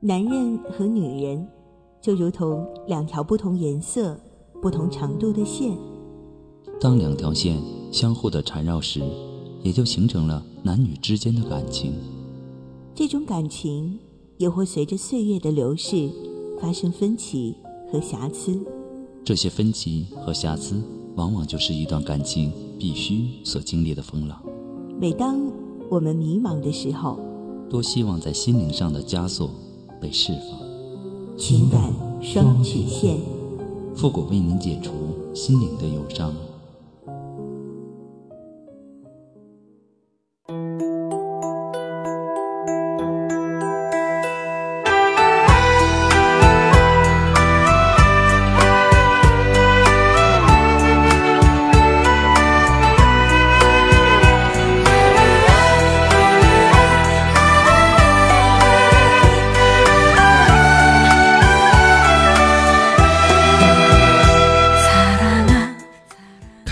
男人和女人就如同两条不同颜色、不同长度的线。当两条线相互的缠绕时，也就形成了男女之间的感情。这种感情也会随着岁月的流逝发生分歧和瑕疵。这些分歧和瑕疵，往往就是一段感情必须所经历的风浪。每当我们迷茫的时候，多希望在心灵上的枷锁被释放。情感双曲线，复古为您解除心灵的忧伤。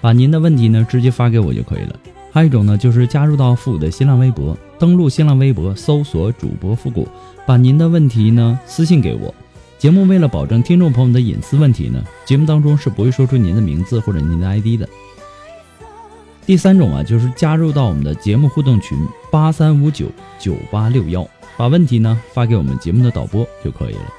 把您的问题呢直接发给我就可以了。还有一种呢，就是加入到复古的新浪微博，登录新浪微博，搜索主播复古，把您的问题呢私信给我。节目为了保证听众朋友们的隐私问题呢，节目当中是不会说出您的名字或者您的 ID 的。第三种啊，就是加入到我们的节目互动群八三五九九八六幺，把问题呢发给我们节目的导播就可以了。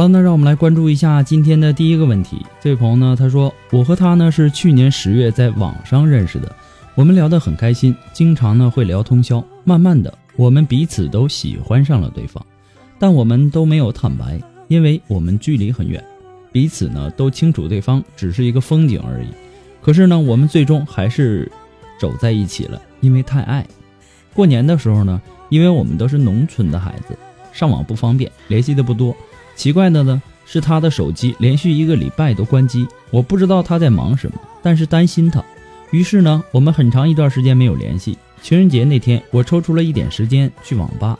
了，那让我们来关注一下今天的第一个问题。这位朋友呢，他说：“我和他呢是去年十月在网上认识的，我们聊得很开心，经常呢会聊通宵。慢慢的，我们彼此都喜欢上了对方，但我们都没有坦白，因为我们距离很远，彼此呢都清楚对方只是一个风景而已。可是呢，我们最终还是走在一起了，因为太爱。过年的时候呢，因为我们都是农村的孩子，上网不方便，联系的不多。”奇怪的呢是他的手机连续一个礼拜都关机，我不知道他在忙什么，但是担心他。于是呢，我们很长一段时间没有联系。情人节那天，我抽出了一点时间去网吧，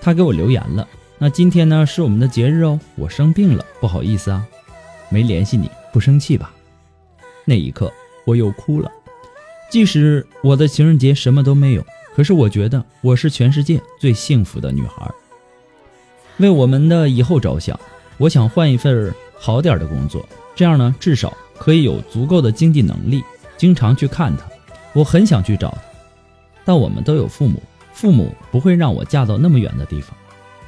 他给我留言了。那今天呢是我们的节日哦，我生病了，不好意思啊，没联系你，不生气吧？那一刻我又哭了。即使我的情人节什么都没有，可是我觉得我是全世界最幸福的女孩。为我们的以后着想，我想换一份好点的工作，这样呢，至少可以有足够的经济能力，经常去看他。我很想去找他，但我们都有父母，父母不会让我嫁到那么远的地方，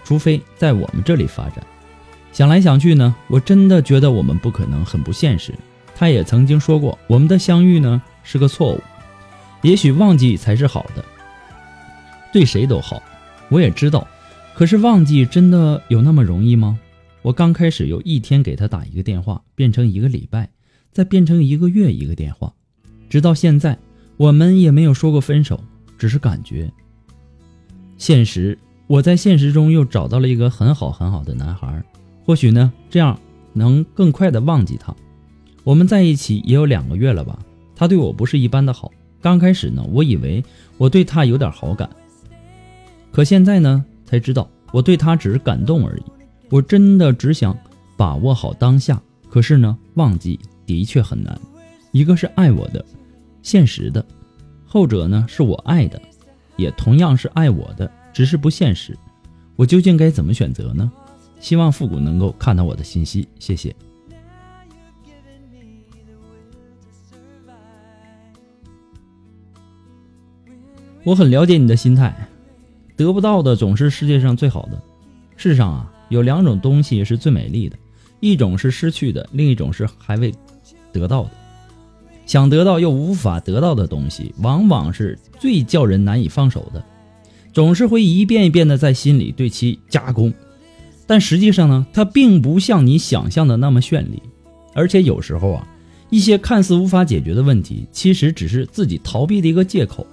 除非在我们这里发展。想来想去呢，我真的觉得我们不可能，很不现实。他也曾经说过，我们的相遇呢是个错误，也许忘记才是好的，对谁都好。我也知道。可是忘记真的有那么容易吗？我刚开始由一天给他打一个电话，变成一个礼拜，再变成一个月一个电话，直到现在，我们也没有说过分手，只是感觉。现实，我在现实中又找到了一个很好很好的男孩，或许呢，这样能更快的忘记他。我们在一起也有两个月了吧？他对我不是一般的好。刚开始呢，我以为我对他有点好感，可现在呢？才知道我对他只是感动而已，我真的只想把握好当下。可是呢，忘记的确很难。一个是爱我的，现实的；后者呢是我爱的，也同样是爱我的，只是不现实。我究竟该怎么选择呢？希望复古能够看到我的信息，谢谢。我很了解你的心态。得不到的总是世界上最好的。世上啊，有两种东西是最美丽的，一种是失去的，另一种是还未得到的。想得到又无法得到的东西，往往是最叫人难以放手的，总是会一遍一遍的在心里对其加工。但实际上呢，它并不像你想象的那么绚丽，而且有时候啊，一些看似无法解决的问题，其实只是自己逃避的一个借口，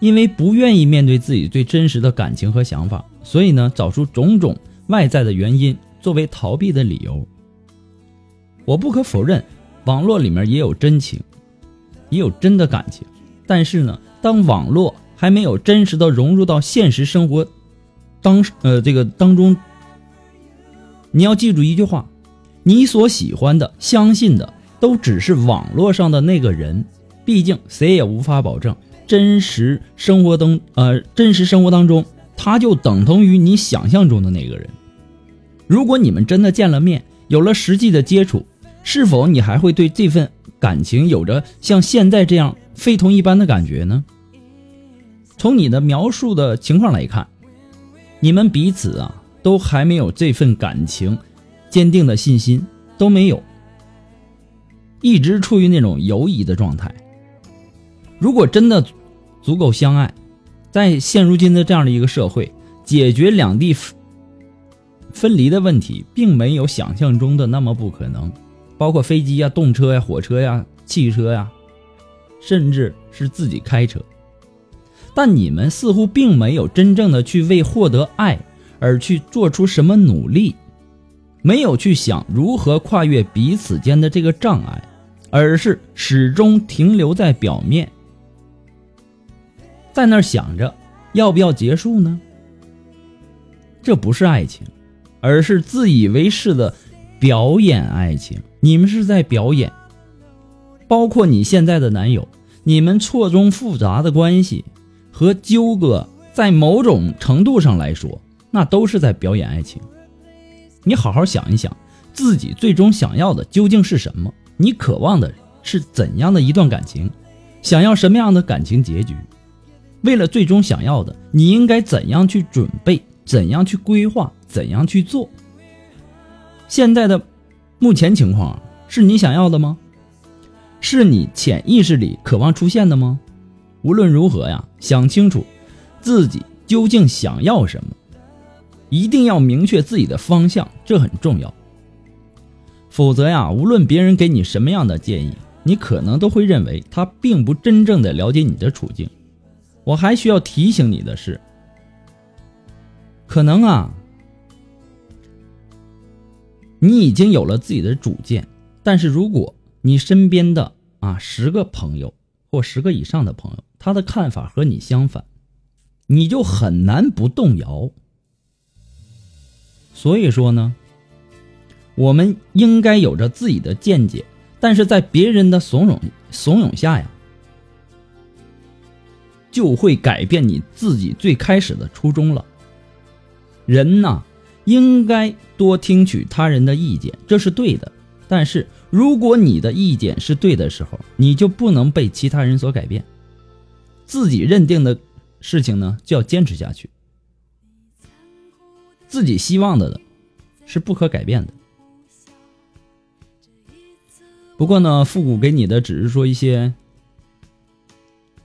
因为不愿意面对自己最真实的感情和想法，所以呢，找出种种外在的原因作为逃避的理由。我不可否认，网络里面也有真情，也有真的感情，但是呢，当网络还没有真实的融入到现实生活当呃这个当中。你要记住一句话：你所喜欢的、相信的，都只是网络上的那个人。毕竟谁也无法保证真实生活当，呃，真实生活当中，他就等同于你想象中的那个人。如果你们真的见了面，有了实际的接触，是否你还会对这份感情有着像现在这样非同一般的感觉呢？从你的描述的情况来看，你们彼此啊。都还没有这份感情，坚定的信心都没有，一直处于那种犹疑的状态。如果真的足够相爱，在现如今的这样的一个社会，解决两地分离的问题，并没有想象中的那么不可能。包括飞机呀、动车呀、火车呀、汽车呀，甚至是自己开车，但你们似乎并没有真正的去为获得爱。而去做出什么努力，没有去想如何跨越彼此间的这个障碍，而是始终停留在表面，在那儿想着要不要结束呢？这不是爱情，而是自以为是的表演爱情。你们是在表演，包括你现在的男友，你们错综复杂的关系和纠葛，在某种程度上来说。那都是在表演爱情。你好好想一想，自己最终想要的究竟是什么？你渴望的是怎样的一段感情？想要什么样的感情结局？为了最终想要的，你应该怎样去准备？怎样去规划？怎样去做？现在的目前情况是你想要的吗？是你潜意识里渴望出现的吗？无论如何呀，想清楚自己究竟想要什么。一定要明确自己的方向，这很重要。否则呀，无论别人给你什么样的建议，你可能都会认为他并不真正的了解你的处境。我还需要提醒你的是，可能啊，你已经有了自己的主见，但是如果你身边的啊十个朋友或十个以上的朋友，他的看法和你相反，你就很难不动摇。所以说呢，我们应该有着自己的见解，但是在别人的怂恿怂恿下呀，就会改变你自己最开始的初衷了。人呐，应该多听取他人的意见，这是对的。但是如果你的意见是对的时候，你就不能被其他人所改变，自己认定的事情呢，就要坚持下去。自己希望的的，是不可改变的。不过呢，复古给你的只是说一些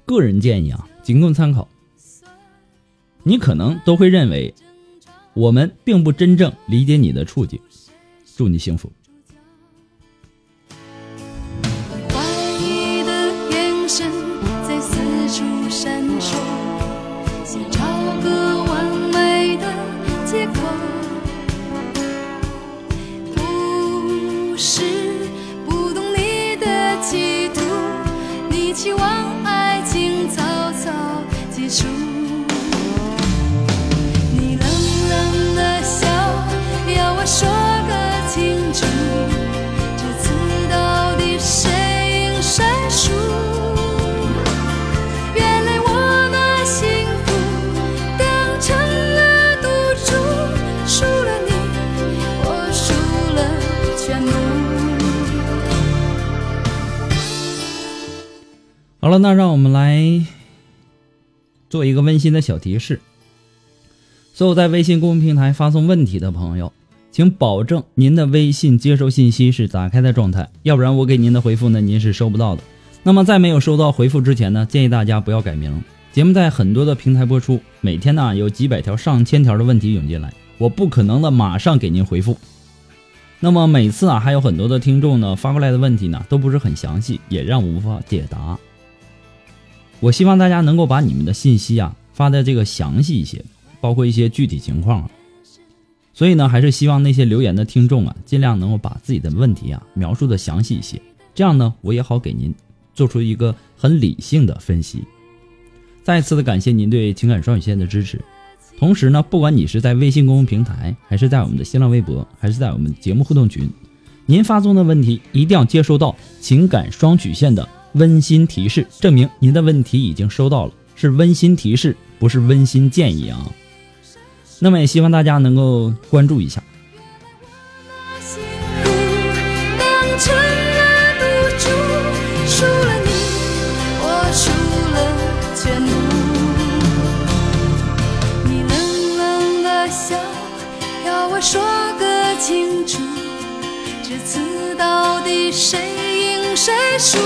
个人建议啊，仅供参考。你可能都会认为我们并不真正理解你的处境。祝你幸福。了，那让我们来做一个温馨的小提示：所有在微信公众平台发送问题的朋友，请保证您的微信接收信息是打开的状态，要不然我给您的回复呢，您是收不到的。那么在没有收到回复之前呢，建议大家不要改名。节目在很多的平台播出，每天呢有几百条、上千条的问题涌进来，我不可能的马上给您回复。那么每次啊，还有很多的听众呢发过来的问题呢，都不是很详细，也让我无法解答。我希望大家能够把你们的信息啊发的这个详细一些，包括一些具体情况啊。所以呢，还是希望那些留言的听众啊，尽量能够把自己的问题啊描述的详细一些，这样呢，我也好给您做出一个很理性的分析。再次的感谢您对情感双语线的支持。同时呢，不管你是在微信公众平台，还是在我们的新浪微博，还是在我们节目互动群，您发送的问题一定要接收到情感双曲线的温馨提示，证明您的问题已经收到了，是温馨提示，不是温馨建议啊。那么也希望大家能够关注一下。这次到底谁赢谁输？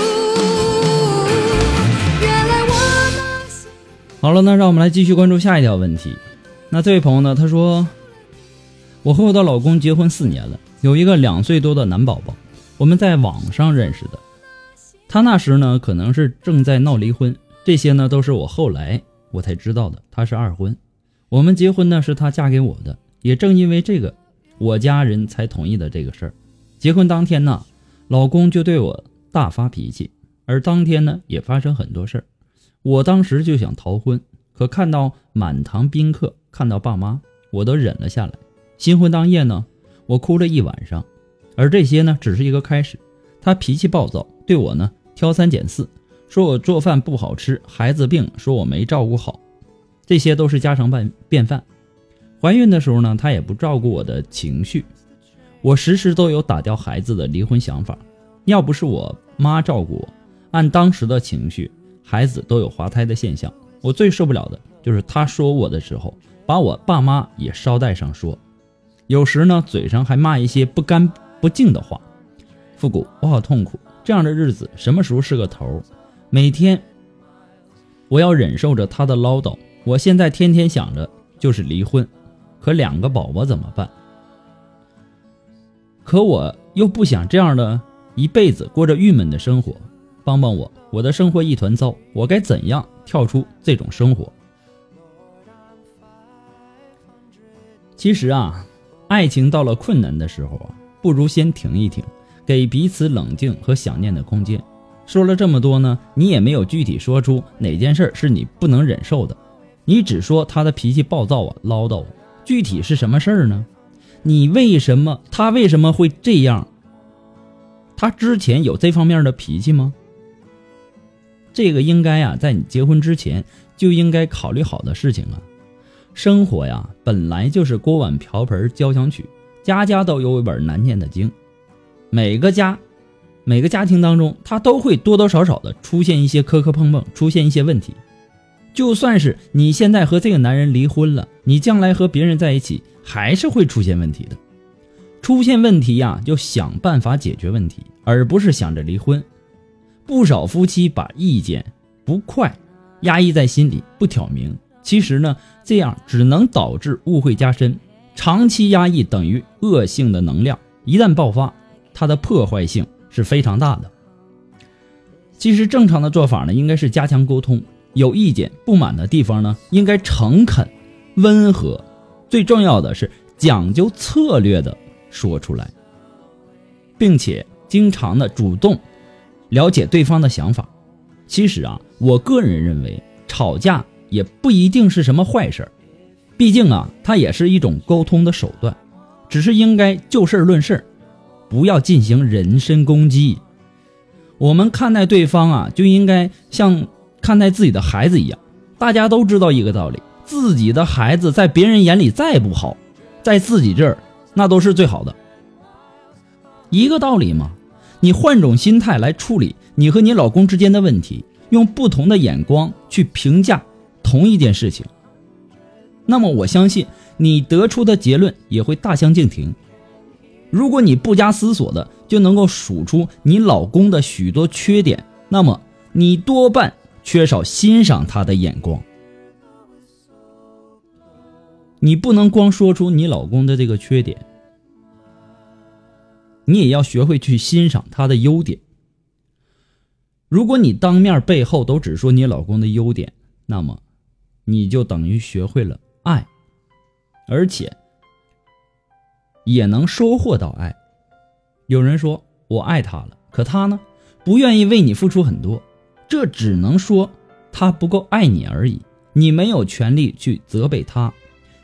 好了，那让我们来继续关注下一条问题。那这位朋友呢？他说：“我和我的老公结婚四年了，有一个两岁多的男宝宝。我们在网上认识的，他那时呢可能是正在闹离婚，这些呢都是我后来我才知道的。他是二婚，我们结婚呢是他嫁给我的。”也正因为这个，我家人才同意的这个事儿。结婚当天呢，老公就对我大发脾气，而当天呢也发生很多事儿。我当时就想逃婚，可看到满堂宾客，看到爸妈，我都忍了下来。新婚当夜呢，我哭了一晚上。而这些呢，只是一个开始。他脾气暴躁，对我呢挑三拣四，说我做饭不好吃，孩子病，说我没照顾好，这些都是家常便便饭。怀孕的时候呢，他也不照顾我的情绪，我时时都有打掉孩子的离婚想法。要不是我妈照顾我，按当时的情绪，孩子都有滑胎的现象。我最受不了的就是他说我的时候，把我爸妈也捎带上说，有时呢嘴上还骂一些不干不净的话。复古，我好痛苦，这样的日子什么时候是个头？每天我要忍受着他的唠叨，我现在天天想着就是离婚。可两个宝宝怎么办？可我又不想这样的一辈子过着郁闷的生活，帮帮我！我的生活一团糟，我该怎样跳出这种生活？其实啊，爱情到了困难的时候啊，不如先停一停，给彼此冷静和想念的空间。说了这么多呢，你也没有具体说出哪件事是你不能忍受的，你只说他的脾气暴躁啊，唠叨。具体是什么事儿呢？你为什么他为什么会这样？他之前有这方面的脾气吗？这个应该啊，在你结婚之前就应该考虑好的事情啊。生活呀，本来就是锅碗瓢盆交响曲，家家都有一本难念的经。每个家，每个家庭当中，他都会多多少少的出现一些磕磕碰碰，出现一些问题。就算是你现在和这个男人离婚了，你将来和别人在一起还是会出现问题的。出现问题呀，就想办法解决问题，而不是想着离婚。不少夫妻把意见不快压抑在心里，不挑明。其实呢，这样只能导致误会加深。长期压抑等于恶性的能量，一旦爆发，它的破坏性是非常大的。其实正常的做法呢，应该是加强沟通。有意见不满的地方呢，应该诚恳、温和，最重要的是讲究策略的说出来，并且经常的主动了解对方的想法。其实啊，我个人认为吵架也不一定是什么坏事毕竟啊，它也是一种沟通的手段，只是应该就事论事不要进行人身攻击。我们看待对方啊，就应该像。看待自己的孩子一样，大家都知道一个道理：自己的孩子在别人眼里再不好，在自己这儿那都是最好的。一个道理嘛，你换种心态来处理你和你老公之间的问题，用不同的眼光去评价同一件事情，那么我相信你得出的结论也会大相径庭。如果你不加思索的就能够数出你老公的许多缺点，那么你多半。缺少欣赏他的眼光。你不能光说出你老公的这个缺点，你也要学会去欣赏他的优点。如果你当面背后都只说你老公的优点，那么你就等于学会了爱，而且也能收获到爱。有人说我爱他了，可他呢，不愿意为你付出很多，这只能说他不够爱你而已。你没有权利去责备他，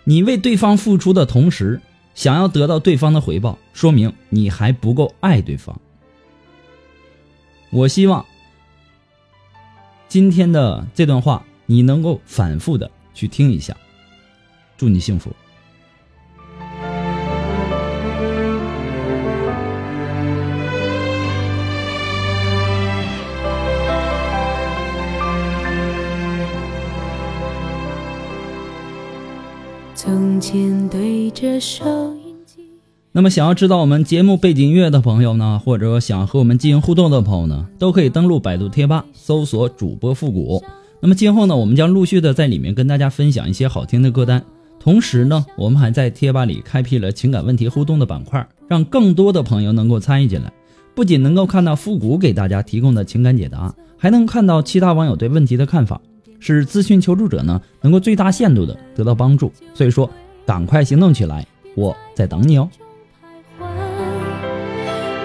你为对方付出的同时，想要得到对方的回报，说明你还不够爱对方。我希望今天的这段话你能够反复的去听一下，祝你幸福。那么，想要知道我们节目背景音乐的朋友呢，或者想和我们进行互动的朋友呢，都可以登录百度贴吧，搜索主播复古。那么今后呢，我们将陆续的在里面跟大家分享一些好听的歌单。同时呢，我们还在贴吧里开辟了情感问题互动的板块，让更多的朋友能够参与进来。不仅能够看到复古给大家提供的情感解答，还能看到其他网友对问题的看法。使咨询求助者呢能够最大限度的得到帮助，所以说赶快行动起来，我在等你哦。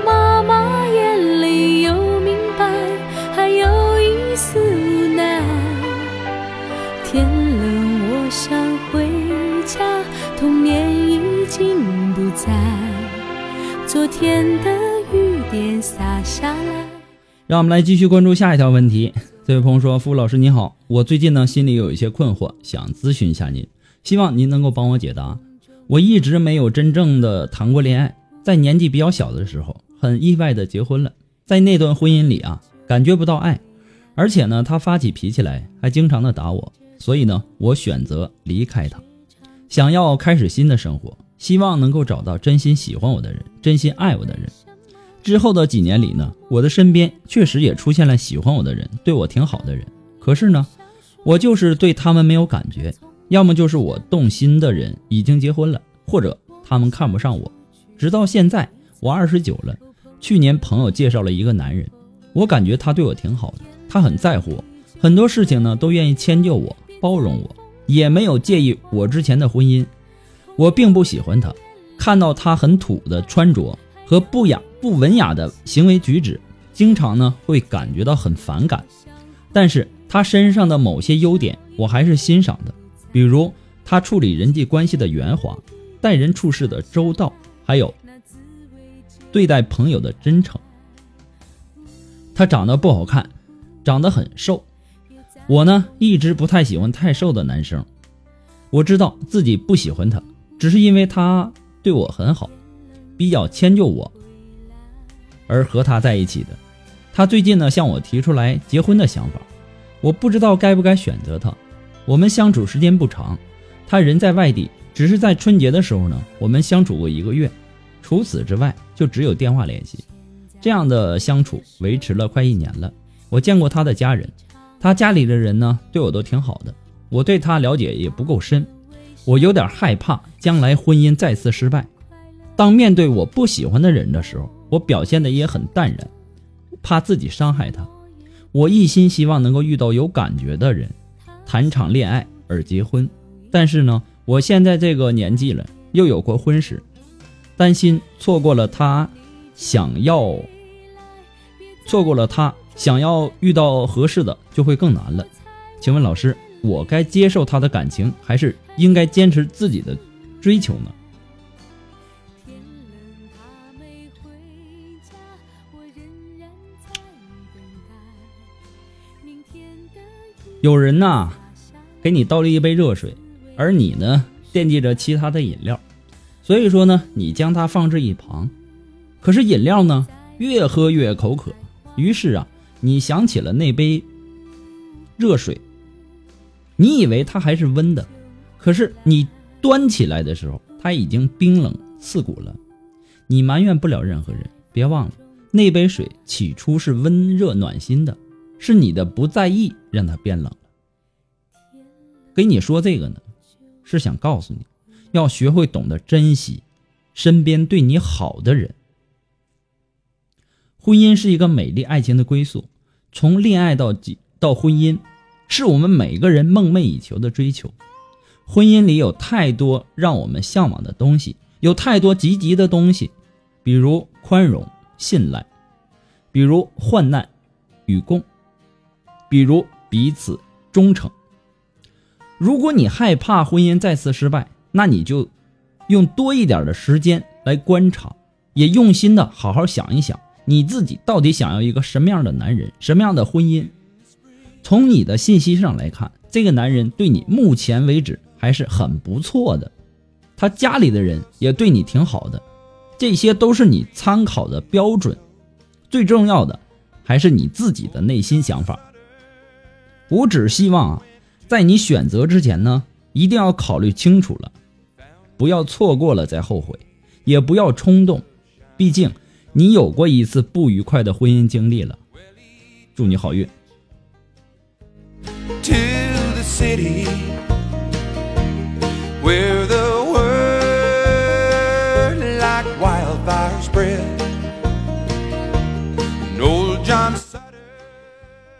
妈妈眼里有明白，还有一丝无奈。天冷，我想回家，童年已经不在。昨天的雨点洒下来。让我们来继续关注下一条问题。这位朋友说：“付老师你好，我最近呢心里有一些困惑，想咨询一下您，希望您能够帮我解答。我一直没有真正的谈过恋爱，在年纪比较小的时候，很意外的结婚了。在那段婚姻里啊，感觉不到爱，而且呢，他发起脾气来还经常的打我，所以呢，我选择离开他，想要开始新的生活，希望能够找到真心喜欢我的人，真心爱我的人。”之后的几年里呢，我的身边确实也出现了喜欢我的人，对我挺好的人。可是呢，我就是对他们没有感觉，要么就是我动心的人已经结婚了，或者他们看不上我。直到现在，我二十九了。去年朋友介绍了一个男人，我感觉他对我挺好的，他很在乎我，很多事情呢都愿意迁就我、包容我，也没有介意我之前的婚姻。我并不喜欢他，看到他很土的穿着和不雅。不文雅的行为举止，经常呢会感觉到很反感。但是他身上的某些优点，我还是欣赏的，比如他处理人际关系的圆滑，待人处事的周到，还有对待朋友的真诚。他长得不好看，长得很瘦。我呢一直不太喜欢太瘦的男生。我知道自己不喜欢他，只是因为他对我很好，比较迁就我。而和他在一起的，他最近呢向我提出来结婚的想法，我不知道该不该选择他。我们相处时间不长，他人在外地，只是在春节的时候呢，我们相处过一个月，除此之外就只有电话联系。这样的相处维持了快一年了。我见过他的家人，他家里的人呢对我都挺好的。我对他了解也不够深，我有点害怕将来婚姻再次失败。当面对我不喜欢的人的时候。我表现的也很淡然，怕自己伤害他。我一心希望能够遇到有感觉的人，谈场恋爱而结婚。但是呢，我现在这个年纪了，又有过婚史，担心错过了他，想要错过了他，想要遇到合适的就会更难了。请问老师，我该接受他的感情，还是应该坚持自己的追求呢？有人呐，给你倒了一杯热水，而你呢惦记着其他的饮料，所以说呢，你将它放置一旁。可是饮料呢，越喝越口渴，于是啊，你想起了那杯热水，你以为它还是温的，可是你端起来的时候，它已经冰冷刺骨了。你埋怨不了任何人，别忘了那杯水起初是温热暖心的。是你的不在意让它变冷给你说这个呢，是想告诉你，要学会懂得珍惜身边对你好的人。婚姻是一个美丽爱情的归宿，从恋爱到到婚姻，是我们每个人梦寐以求的追求。婚姻里有太多让我们向往的东西，有太多积极的东西，比如宽容、信赖，比如患难与共，比如彼此忠诚。如果你害怕婚姻再次失败，那你就用多一点的时间来观察，也用心的好好想一想，你自己到底想要一个什么样的男人，什么样的婚姻？从你的信息上来看，这个男人对你目前为止还是很不错的，他家里的人也对你挺好的，这些都是你参考的标准。最重要的还是你自己的内心想法。我只希望啊，在你选择之前呢，一定要考虑清楚了，不要错过了再后悔，也不要冲动，毕竟你有过一次不愉快的婚姻经历了。祝你好运。to the city where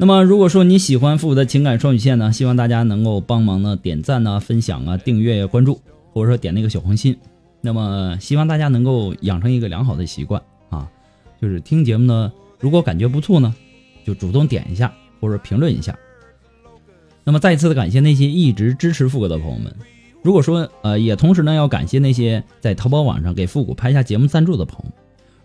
那么，如果说你喜欢复古的情感双曲线呢，希望大家能够帮忙呢点赞呐、分享啊、订阅、关注，或者说点那个小红心。那么，希望大家能够养成一个良好的习惯啊，就是听节目呢，如果感觉不错呢，就主动点一下或者评论一下。那么，再次的感谢那些一直支持复古的朋友们。如果说呃，也同时呢要感谢那些在淘宝网上给复古拍下节目赞助的朋友。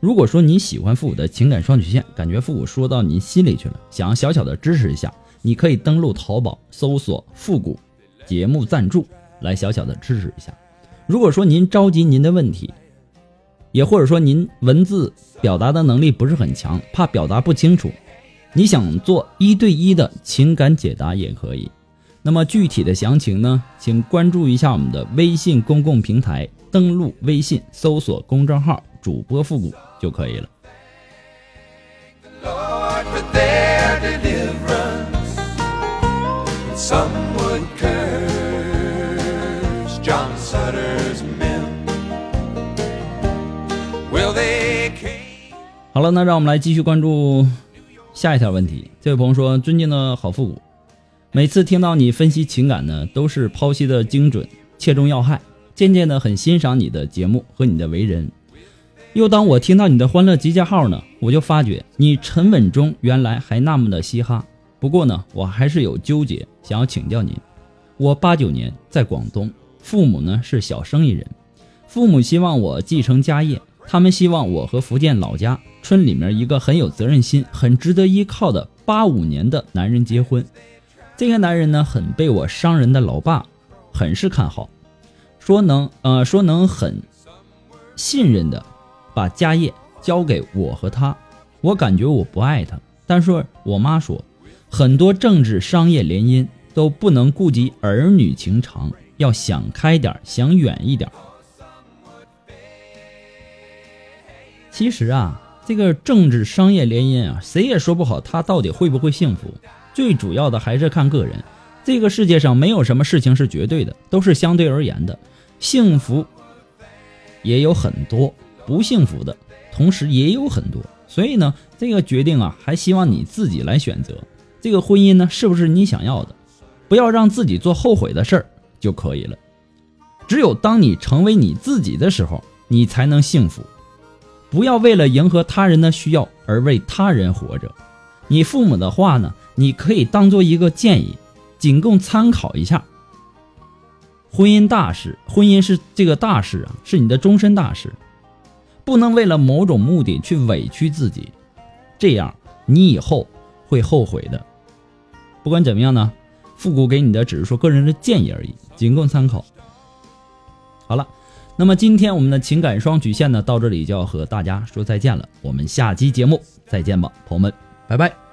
如果说你喜欢复古的情感双曲线，感觉复古说到您心里去了，想要小小的支持一下，你可以登录淘宝搜索“复古节目赞助”来小小的支持一下。如果说您着急您的问题，也或者说您文字表达的能力不是很强，怕表达不清楚，你想做一对一的情感解答也可以。那么具体的详情呢，请关注一下我们的微信公共平台，登录微信搜索公众号“主播复古”就可以了。好了，那让我们来继续关注下一条问题。这位朋友说：“尊敬的好复古，每次听到你分析情感呢，都是剖析的精准，切中要害。渐渐的很欣赏你的节目和你的为人。又当我听到你的欢乐集结号呢，我就发觉你沉稳中原来还那么的嘻哈。不过呢，我还是有纠结，想要请教您。我八九年在广东，父母呢是小生意人，父母希望我继承家业，他们希望我和福建老家村里面一个很有责任心、很值得依靠的八五年的男人结婚。这个男人呢，很被我商人的老爸很是看好，说能呃说能很信任的把家业交给我和他。我感觉我不爱他，但是我妈说，很多政治商业联姻都不能顾及儿女情长，要想开点，想远一点。其实啊，这个政治商业联姻啊，谁也说不好他到底会不会幸福。最主要的还是看个人。这个世界上没有什么事情是绝对的，都是相对而言的。幸福也有很多，不幸福的同时也有很多。所以呢，这个决定啊，还希望你自己来选择。这个婚姻呢，是不是你想要的？不要让自己做后悔的事儿就可以了。只有当你成为你自己的时候，你才能幸福。不要为了迎合他人的需要而为他人活着。你父母的话呢，你可以当做一个建议，仅供参考一下。婚姻大事，婚姻是这个大事啊，是你的终身大事，不能为了某种目的去委屈自己，这样你以后会后悔的。不管怎么样呢，复古给你的只是说个人的建议而已，仅供参考。好了，那么今天我们的情感双曲线呢，到这里就要和大家说再见了。我们下期节目再见吧，朋友们，拜拜。